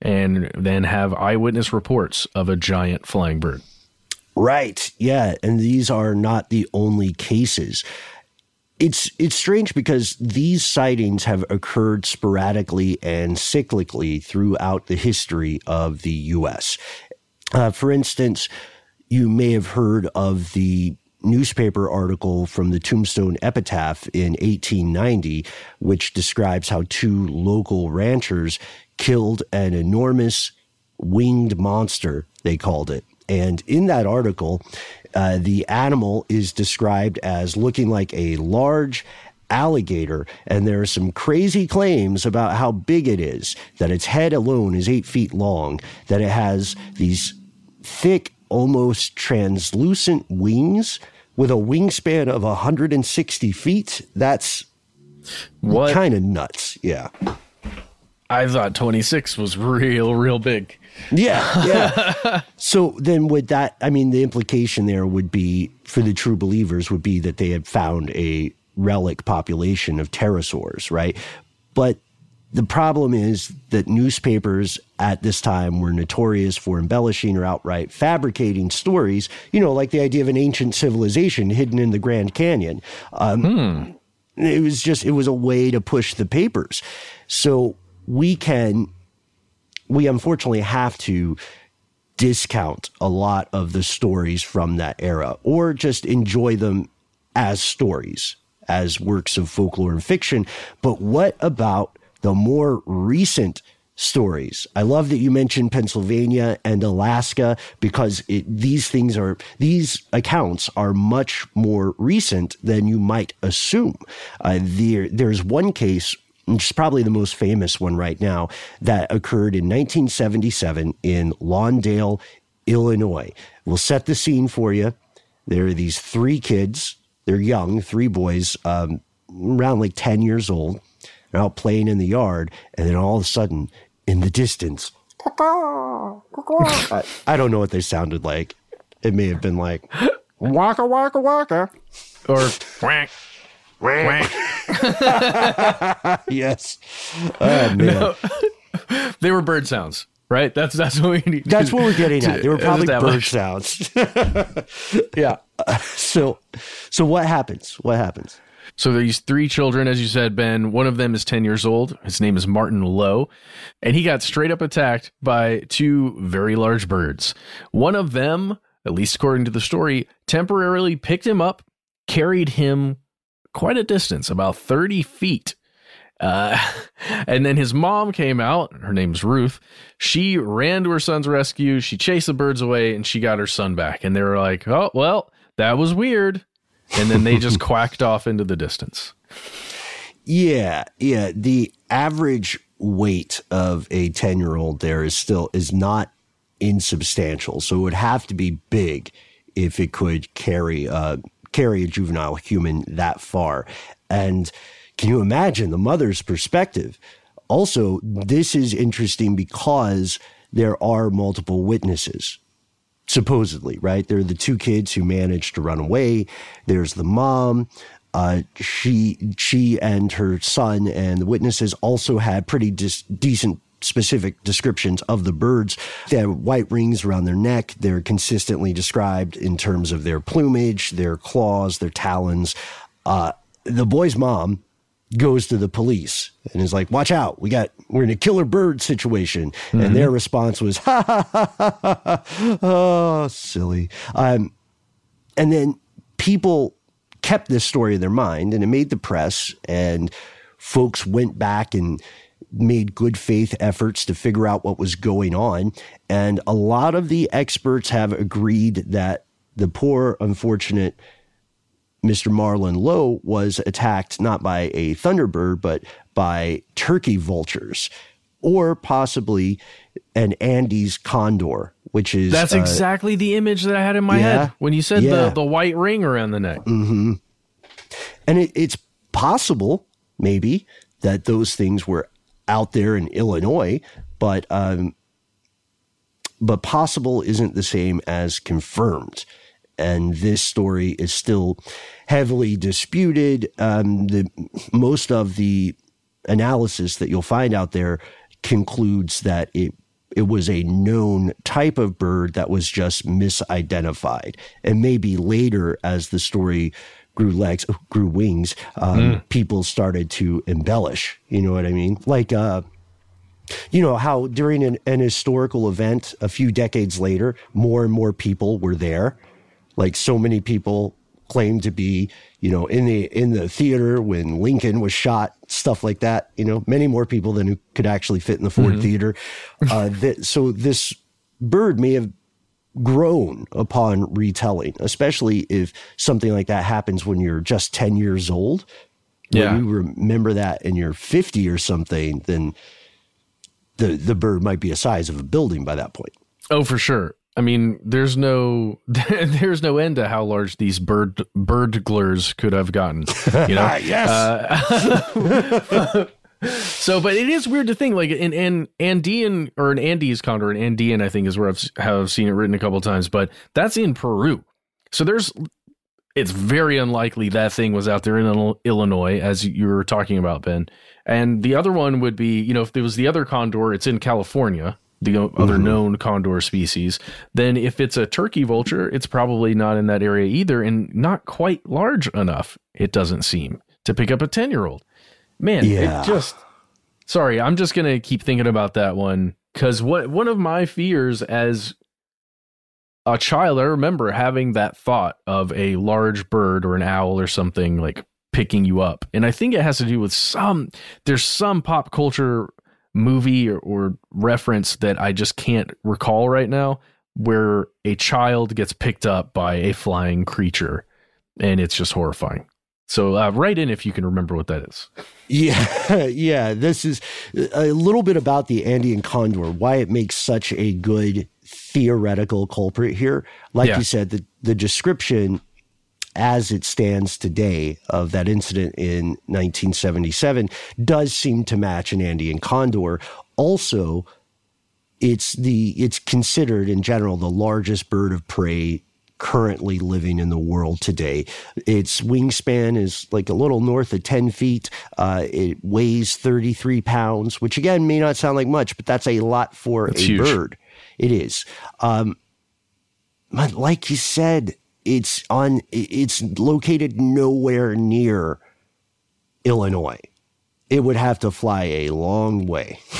and then have eyewitness reports of a giant flying bird. Right. Yeah. And these are not the only cases. It's it's strange because these sightings have occurred sporadically and cyclically throughout the history of the U.S. Uh, for instance, you may have heard of the newspaper article from the Tombstone Epitaph in 1890, which describes how two local ranchers killed an enormous winged monster, they called it. And in that article, uh, the animal is described as looking like a large alligator. And there are some crazy claims about how big it is, that its head alone is eight feet long, that it has these thick, almost translucent wings with a wingspan of 160 feet. That's what kind of nuts. Yeah. I thought 26 was real, real big. Yeah, yeah. so then would that I mean the implication there would be for the true believers would be that they had found a relic population of pterosaurs, right? But the problem is that newspapers at this time were notorious for embellishing or outright fabricating stories, you know, like the idea of an ancient civilization hidden in the Grand Canyon. Um, It was just, it was a way to push the papers. So we can we unfortunately have to discount a lot of the stories from that era or just enjoy them as stories, as works of folklore and fiction. But what about the more recent stories? I love that you mentioned Pennsylvania and Alaska because it, these things are, these accounts are much more recent than you might assume. Uh, there, there's one case which is probably the most famous one right now, that occurred in 1977 in Lawndale, Illinois. We'll set the scene for you. There are these three kids. They're young, three boys, um, around like 10 years old. They're out playing in the yard. And then all of a sudden, in the distance, I, I don't know what they sounded like. It may have been like waka waka waka or quack quack. yes. Oh man. No. they were bird sounds, right? That's that's what we need. That's to- what we're getting to at. They were probably bird sounds. yeah. Uh, so so what happens? What happens? So these three children, as you said, Ben, one of them is 10 years old. His name is Marlon Lowe, and he got straight up attacked by two very large birds. One of them, at least according to the story, temporarily picked him up, carried him quite a distance, about 30 feet. Uh, and then his mom came out. Her name's Ruth. She ran to her son's rescue. She chased the birds away and she got her son back. And they were like, oh, well, that was weird. And then they just quacked off into the distance. Yeah, yeah. The average weight of a 10 year old there is still is not insubstantial. So it would have to be big if it could carry uh carry a juvenile human that far. And can you imagine the mother's perspective? Also, this is interesting because there are multiple witnesses supposedly, right? There are the two kids who managed to run away. There's the mom. Uh, she she and her son and the witnesses also had pretty dis- decent specific descriptions of the birds. They had white rings around their neck. They're consistently described in terms of their plumage, their claws, their talons. Uh, the boy's mom goes to the police and is like, "Watch out! We got we're in a killer bird situation." Mhm. And their response was, "Ha ha ha ha ha! ha. Oh, silly." Um, and then people kept this story in their mind, and it made the press, and folks went back and made good faith efforts to figure out what was going on. And a lot of the experts have agreed that the poor, unfortunate Mr. Marlon Lowe was attacked not by a thunderbird, but by turkey vultures, or possibly an Andes condor, which is That's uh, exactly the image that I had in my yeah, head when you said yeah. the, the white ring around the neck. hmm And it, it's possible, maybe, that those things were out there in Illinois, but um, but possible isn't the same as confirmed. And this story is still heavily disputed. Um, the most of the analysis that you'll find out there concludes that it it was a known type of bird that was just misidentified, and maybe later, as the story grew legs, grew wings, um, Mm. people started to embellish. You know what I mean? Like, uh, you know how during an, an historical event a few decades later, more and more people were there. Like so many people claimed to be, you know, in the in the theater when Lincoln was shot, stuff like that. You know, many more people than who could actually fit in the Ford Mhm. Theater. Uh, that, so this bird may have grown upon retelling, especially if something like that happens when you're just 10 years old. Yeah. When you remember that and you're 50 or something, then the, the bird might be a size of a building by that point. Oh, for sure. I mean, there's no there's no end to how large these bird birdglers could have gotten. You know? Yes. Uh, so, but it is weird to think like an an Andean or an Andes condor, an Andean, I think is where I've have seen it written a couple of times, but that's in Peru. So there's it's very unlikely that thing was out there in Illinois, as you were talking about, Ben. And the other one would be, you know, if there was the other condor, it's in California, the o- other mm-hmm. known condor species. Then if it's a turkey vulture, it's probably not in that area either and not quite large enough, it doesn't seem, to pick up a 10 year old. Man, Yeah. it just, sorry, I'm just going to keep thinking about that one. Because what one of my fears as a child, I remember having that thought of a large bird or an owl or something like picking you up. And I think it has to do with some, there's some pop culture movie or, or reference that I just can't recall right now where a child gets picked up by a flying creature and it's just horrifying. So uh, write in if you can remember what that is. Yeah, yeah. This is a little bit about the Andean condor, why it makes such a good theoretical culprit here. Like Yeah. you said, the, the description as it stands today of that incident in 1977 does seem to match an Andean condor. Also, it's the it's considered in general the largest bird of prey currently living in the world today. Its wingspan is like a little north of 10 feet. Uh, it weighs 33 pounds, which again may not sound like much, but that's a lot for That's a huge. bird. It is. Um, but like you said, it's on. It's located nowhere near Illinois. It would have to fly a long way.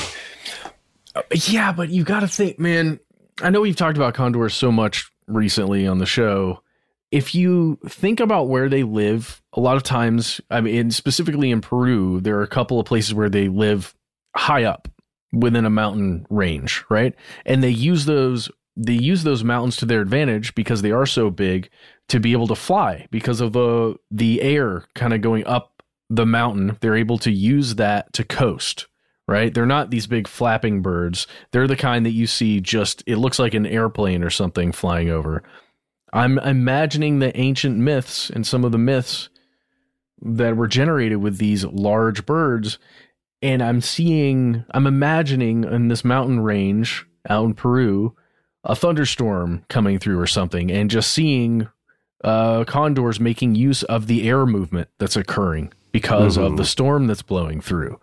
Yeah, but you got to think, man. I know we've talked about condors so much recently on the show. If you think about where they live, a lot of times, I mean, specifically in Peru, there are a couple of places where they live high up within a mountain range, right? And they use those they use those mountains to their advantage because they are so big to be able to fly because of the the air kind of going up the mountain. They're able to use that to coast, right? They're not these big flapping birds. They're the kind that you see just it looks like an airplane or something flying over. I'm imagining the ancient myths and some of the myths that were generated with these large birds and I'm seeing I'm imagining in this mountain range out in Peru a thunderstorm coming through or something and just seeing uh condors making use of the air movement that's occurring because of the storm that's blowing through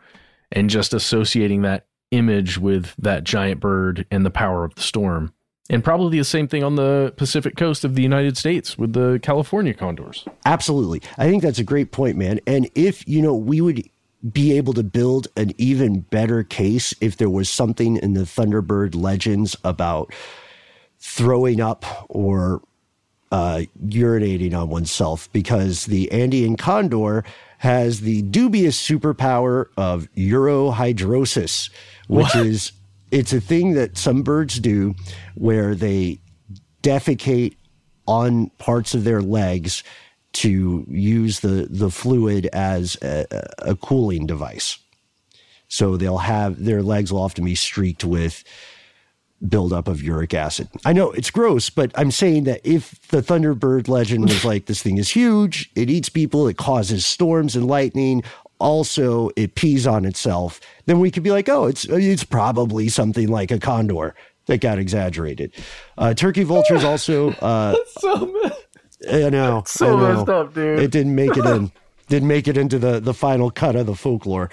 and just associating that image with that giant bird and the power of the storm. And probably the same thing on the Pacific coast of the United States with the California condors. Absolutely. I think that's a great point, man. And if, you know, we would be able to build an even better case if there was something in the Thunderbird legends about throwing up or uh, urinating on oneself because the Andean condor has the dubious superpower of urohidrosis, which What? is it's a thing that some birds do where they defecate on parts of their legs to use the the fluid as a, a cooling device. So they'll have their legs will often be streaked with buildup of uric acid. I know it's gross, but I'm saying that if the Thunderbird legend was like this thing is huge, it eats people, it causes storms and lightning, also it pees on itself, then we could be like, oh, it's it's probably something like a condor that got exaggerated. Uh, turkey vultures also. Uh, so I know. so I know. messed up, dude. It didn't make it in. didn't make it into the the final cut of the folklore.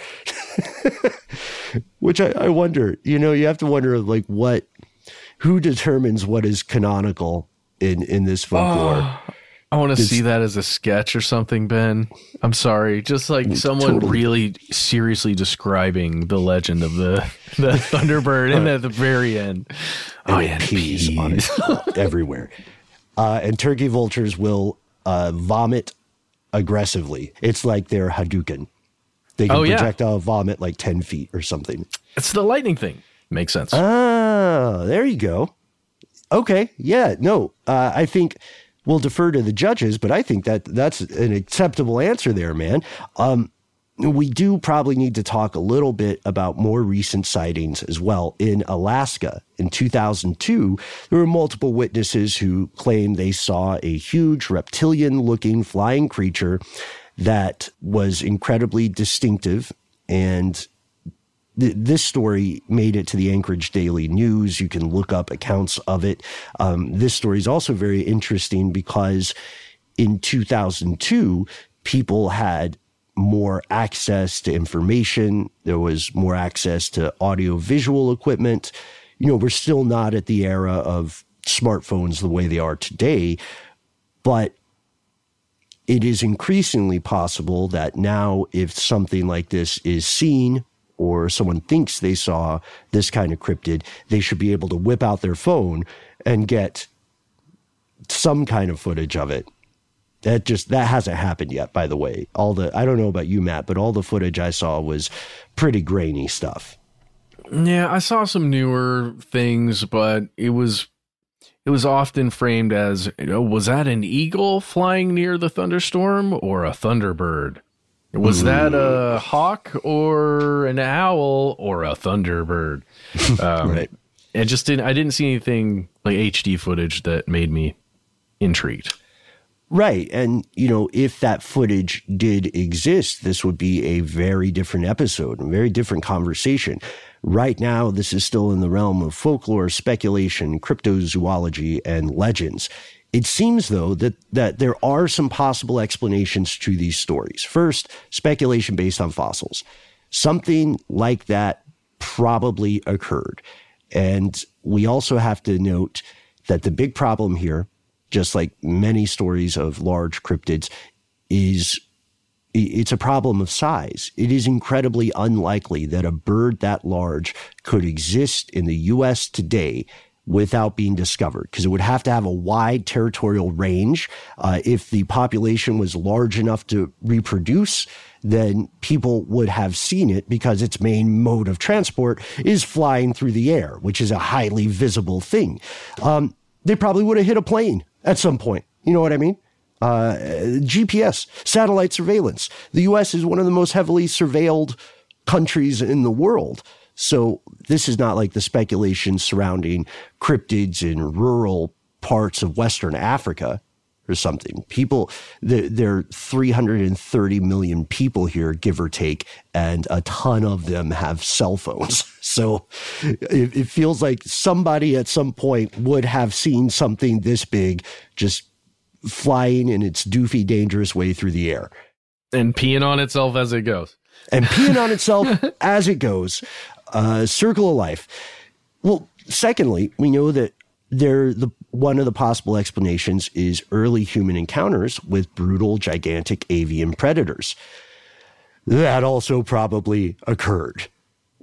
Which I, I wonder. You know, you have to wonder like what, who determines what is canonical in in this folklore. Oh, I want to see that as a sketch or something, Ben. I'm sorry. Just like someone totally. really seriously describing the legend of the, the Thunderbird and at the very end. Oh, and yeah, it and pees on it everywhere. Uh, and turkey vultures will uh, vomit aggressively. It's like they're Hadouken. They can Oh, yeah. projectile vomit like 10 feet or something. It's the lightning thing. Makes sense. Oh, there you go. Okay. Yeah. No, uh, I think we'll defer to the judges, but I think that that's an acceptable answer there, man. Um, we do probably need to talk a little bit about more recent sightings as well. In Alaska in 2002, there were multiple witnesses who claimed they saw a huge reptilian looking flying creature that was incredibly distinctive and th- this story made it to the Anchorage Daily News. You can look up accounts of it. Um, this story is also very interesting because in 2002, people had more access to information. There was more access to audio visual equipment. You know, we're still not at the era of smartphones the way they are today, but it is increasingly possible that now if something like this is seen or someone thinks they saw this kind of cryptid, they should be able to whip out their phone and get some kind of footage of it. That just that hasn't happened yet, by the way. All the I don't know about you, Matt, but all the footage I saw was pretty grainy stuff. Yeah, I saw some newer things, but it was it was often framed as you know, was that an eagle flying near the thunderstorm or a thunderbird? Was that a hawk or an owl or a thunderbird? Um, Right. It just didn't. I didn't see anything like HD footage that made me intrigued. Right. And, you know, if that footage did exist, this would be a very different episode, a very different conversation. Right now, this is still in the realm of folklore, speculation, cryptozoology, and legends. It seems, though, that, that there are some possible explanations to these stories. First, speculation based on fossils. Something like that probably occurred. And we also have to note that the big problem here, just like many stories of large cryptids, is it's a problem of size. It is incredibly unlikely that a bird that large could exist in the US today without being discovered because it would have to have a wide territorial range. Uh, if the population was large enough to reproduce, then people would have seen it because its main mode of transport is flying through the air, which is a highly visible thing. Um, they probably would have hit a plane at some point. You know what I mean? uh, GPS, satellite surveillance. The U.S. is one of the most heavily surveilled countries in the world. So this is not like the speculation surrounding cryptids in rural parts of Western Africa or something. People, there, there, are 330 million people here, give or take, and a ton of them have cell phones. So it, it feels like somebody at some point would have seen something this big just flying in its doofy, dangerous way through the air. And peeing on itself as it goes. And peeing on itself as it goes. Uh, circle of life. Well, secondly, we know that the one of the possible explanations is early human encounters with brutal, gigantic avian predators. That also probably occurred.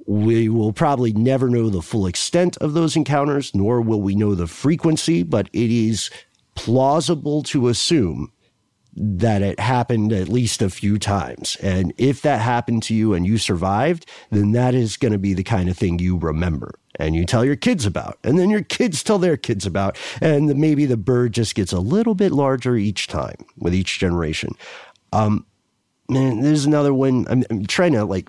We will probably never know the full extent of those encounters, nor will we know the frequency, but it is plausible to assume that it happened at least a few times. And if that happened to you and you survived, then that is going to be the kind of thing you remember and you tell your kids about. And then your kids tell their kids about. And maybe the bird just gets a little bit larger each time with each generation. Um, man, there's another one. I'm, I'm, trying to like,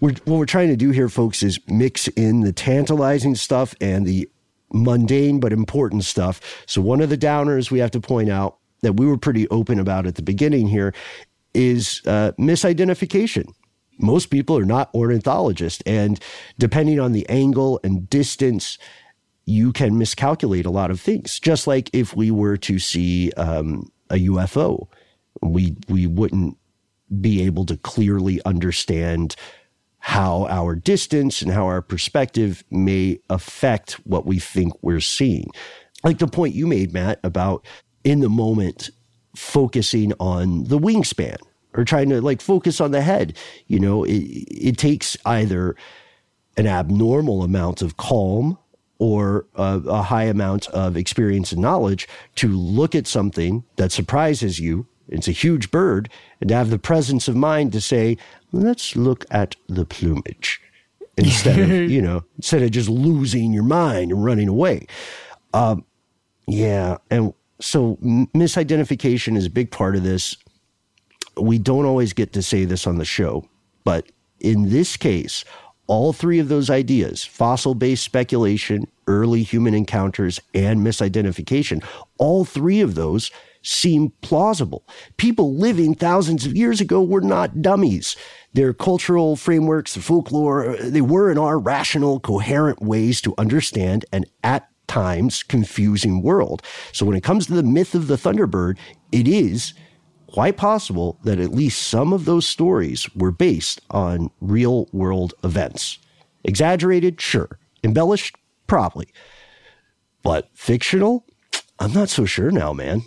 we're, what we're trying to do here, folks, is mix in the tantalizing stuff and the mundane but important stuff. So, one of the downers we have to point out that we were pretty open about at the beginning here is uh, misidentification. Most people are not ornithologists, and depending on the angle and distance, you can miscalculate a lot of things. Just like if we were to see um, a UFO, we we wouldn't be able to clearly understand how our distance and how our perspective may affect what we think we're seeing. Like the point you made, Matt, about in the moment focusing on the wingspan or trying to like focus on the head. You know, it, it takes either an abnormal amount of calm or a, a high amount of experience and knowledge to look at something that surprises you it's a huge bird, and to have the presence of mind to say, let's look at the plumage instead of, you know, instead of just losing your mind and running away. Um, yeah. And so misidentification is a big part of this. We don't always get to say this on the show, but in this case, all three of those ideas fossil based speculation, early human encounters, and misidentification all three of those seem plausible. People living thousands of years ago were not dummies. Their cultural frameworks, their folklore, they were in our rational, coherent ways to understand and at times confusing world. So when it comes to the myth of the Thunderbird, it is quite possible that at least some of those stories were based on real world events. Exaggerated, sure. Embellished, probably. But fictional? I'm not so sure now, man.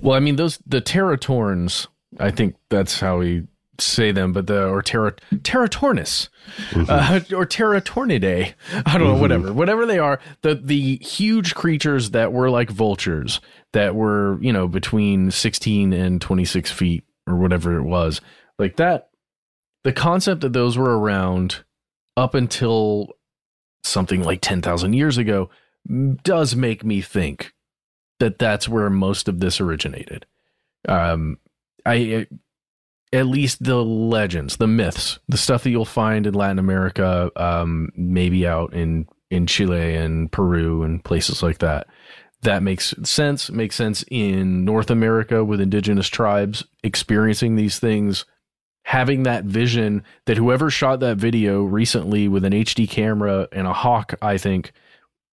Well, I mean, those the Teratorns. I think that's how we say them, but the or Terra Teratornis mm-hmm. uh, or Teratornidae. I don't know, mm-hmm. whatever, whatever they are. The the huge creatures that were like vultures that were you know between sixteen and twenty six feet or whatever it was, like that. The concept that those were around up until something like ten thousand years ago does make me think that that's where most of this originated. Um, I at least the legends, the myths, the stuff that you'll find in Latin America, um, maybe out in in Chile and Peru and places like that. That makes sense. Makes sense in North America with indigenous tribes experiencing these things having that vision that whoever shot that video recently with an HD camera and a hawk, I think,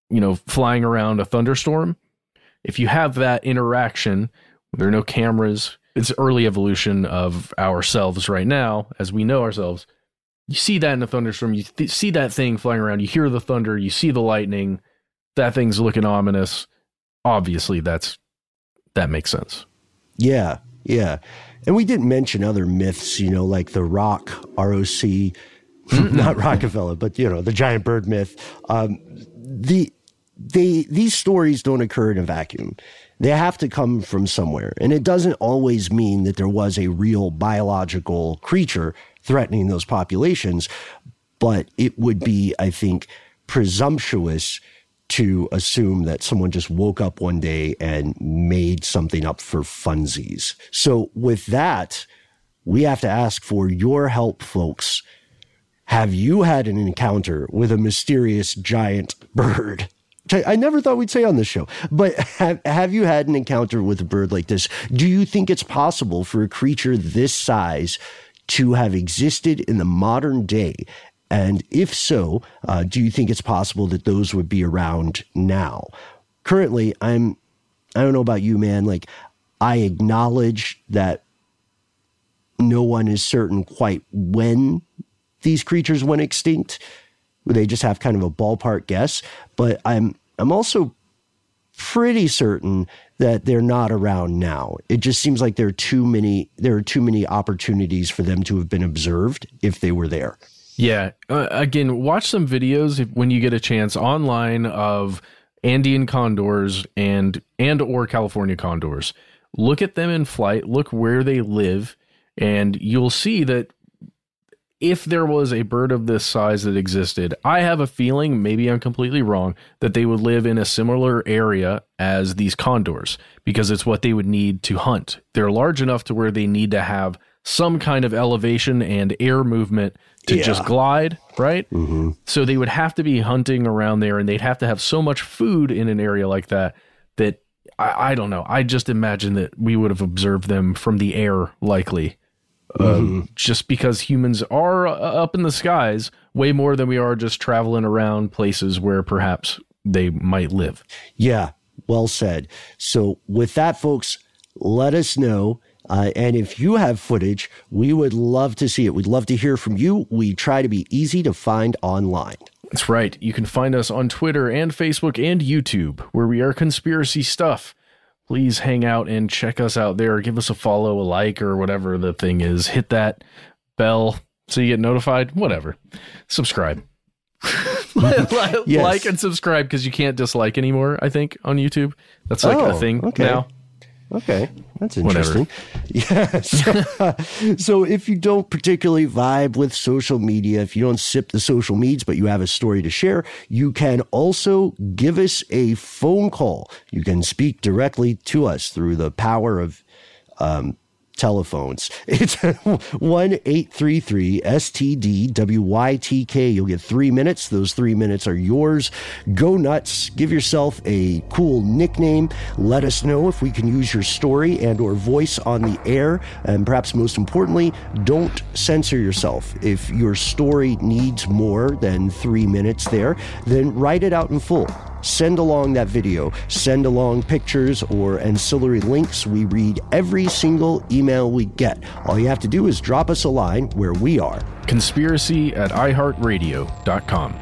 you know, flying around a thunderstorm, if you have that interaction, there are no cameras. It's early evolution of ourselves right now, as we know ourselves. You see that in a thunderstorm, you th- see that thing flying around, you hear the thunder, you see the lightning, that thing's looking ominous. Obviously, that's that makes sense. Yeah, yeah. And we didn't mention other myths, you know, like the rock, ROC, not Rockefeller, but you know, the giant bird myth. Um, the they these stories don't occur in a vacuum. They have to come from somewhere. And it doesn't always mean that there was a real biological creature threatening those populations, but it would be, I think, presumptuous to assume that someone just woke up one day and made something up for funsies. So with that, we have to ask for your help, folks. Have you had an encounter with a mysterious giant bird? I never thought we'd say on this show, but have, have you had an encounter with a bird like this? Do you think it's possible for a creature this size to have existed in the modern day? And if so, uh, do you think it's possible that those would be around now? Currently, I'm, I don't know about you, man. Like, I acknowledge that no one is certain quite when these creatures went extinct. They just have kind of a ballpark guess, but I'm I'm also pretty certain that they're not around now. It just seems like there are too many there are too many opportunities for them to have been observed if they were there. Yeah. Uh, again, watch some videos when you get a chance online of Andean condors and and or California condors. Look at them in flight, look where they live, and you'll see that if there was a bird of this size that existed, I have a feeling, maybe I'm completely wrong, that they would live in a similar area as these condors because it's what they would need to hunt. They're large enough to where they need to have some kind of elevation and air movement to Yeah. just glide, right? Mm-hmm. So they would have to be hunting around there and they'd have to have so much food in an area like that that I, I don't know. I just imagine that we would have observed them from the air, likely. Um, just because humans are uh, up in the skies way more than we are just traveling around places where perhaps they might live. Yeah, well said. So, with that, folks, let us know. Uh, and if you have footage, we would love to see it. We'd love to hear from you. We try to be easy to find online. That's right. You can find us on Twitter and Facebook and YouTube, where we are conspiracy stuff. Please hang out and check us out there. Give us a follow, a like, or whatever the thing is. Hit that bell so you get notified. Whatever. Subscribe. like and subscribe because you can't dislike anymore, I think, on YouTube. That's like a Oh, thing okay. now. Okay, that's Whatever. interesting. Yeah. So, so if you don't particularly vibe with social media, if you don't sip the social meds, but you have a story to share, you can also give us a phone call. You can speak directly to us through the power of um, telephones. It's 1 833 STD WYTK. You'll get three minutes. Those three minutes are yours. Go nuts. Give yourself a cool nickname. Let us know if we can use your story and or voice on the air. And perhaps most importantly, don't censor yourself. If your story needs more than three minutes there, then write it out in full. Send along that video, send along pictures or ancillary links. We read every single email we get. All you have to do is drop us a line where we are. Conspiracy at iHeartRadio.com.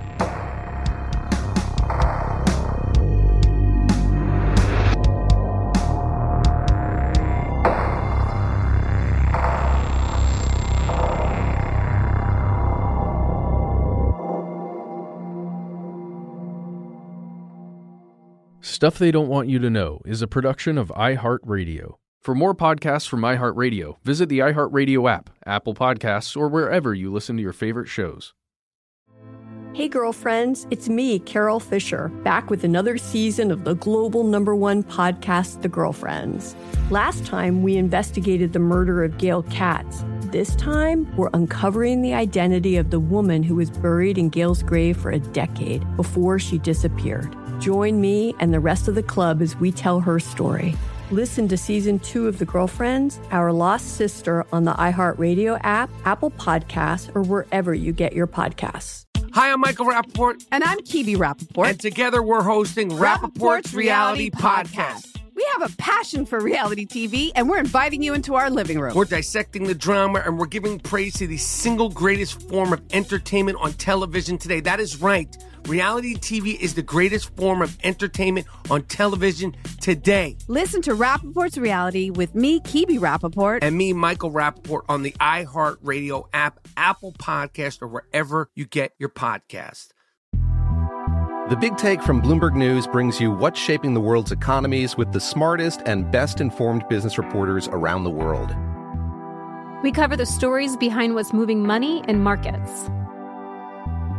Stuff They Don't Want You to Know is a production of iHeartRadio. For more podcasts from iHeartRadio, visit the iHeartRadio app, Apple Podcasts, or wherever you listen to your favorite shows. Hey, girlfriends, it's me, Carol Fisher, back with another season of the global number one podcast, The Girlfriends. Last time, we investigated the murder of Gail Katz. This time, we're uncovering the identity of the woman who was buried in Gail's grave for a decade before she disappeared. Join me and the rest of the club as we tell her story. Listen to season two of The Girlfriends, Our Lost Sister on the iHeartRadio app, Apple Podcasts, or wherever you get your podcasts. Hi, I'm Michael Rapaport. And I'm Kebe Rapaport. And together we're hosting Rapaport's, Reality, Podcast. We have a passion for reality TV, and we're inviting you into our living room. We're dissecting the drama and we're giving praise to the single greatest form of entertainment on television today. That is right. Reality TV is the greatest form of entertainment on television today. Listen to Rapaport's reality with me, Kebe Rapaport. And me, Michael Rapaport, on the iHeartRadio app, Apple Podcast, or wherever you get your podcast. The Big Take from Bloomberg News brings you what's shaping the world's economies with the smartest and best informed business reporters around the world. We cover the stories behind what's moving money and markets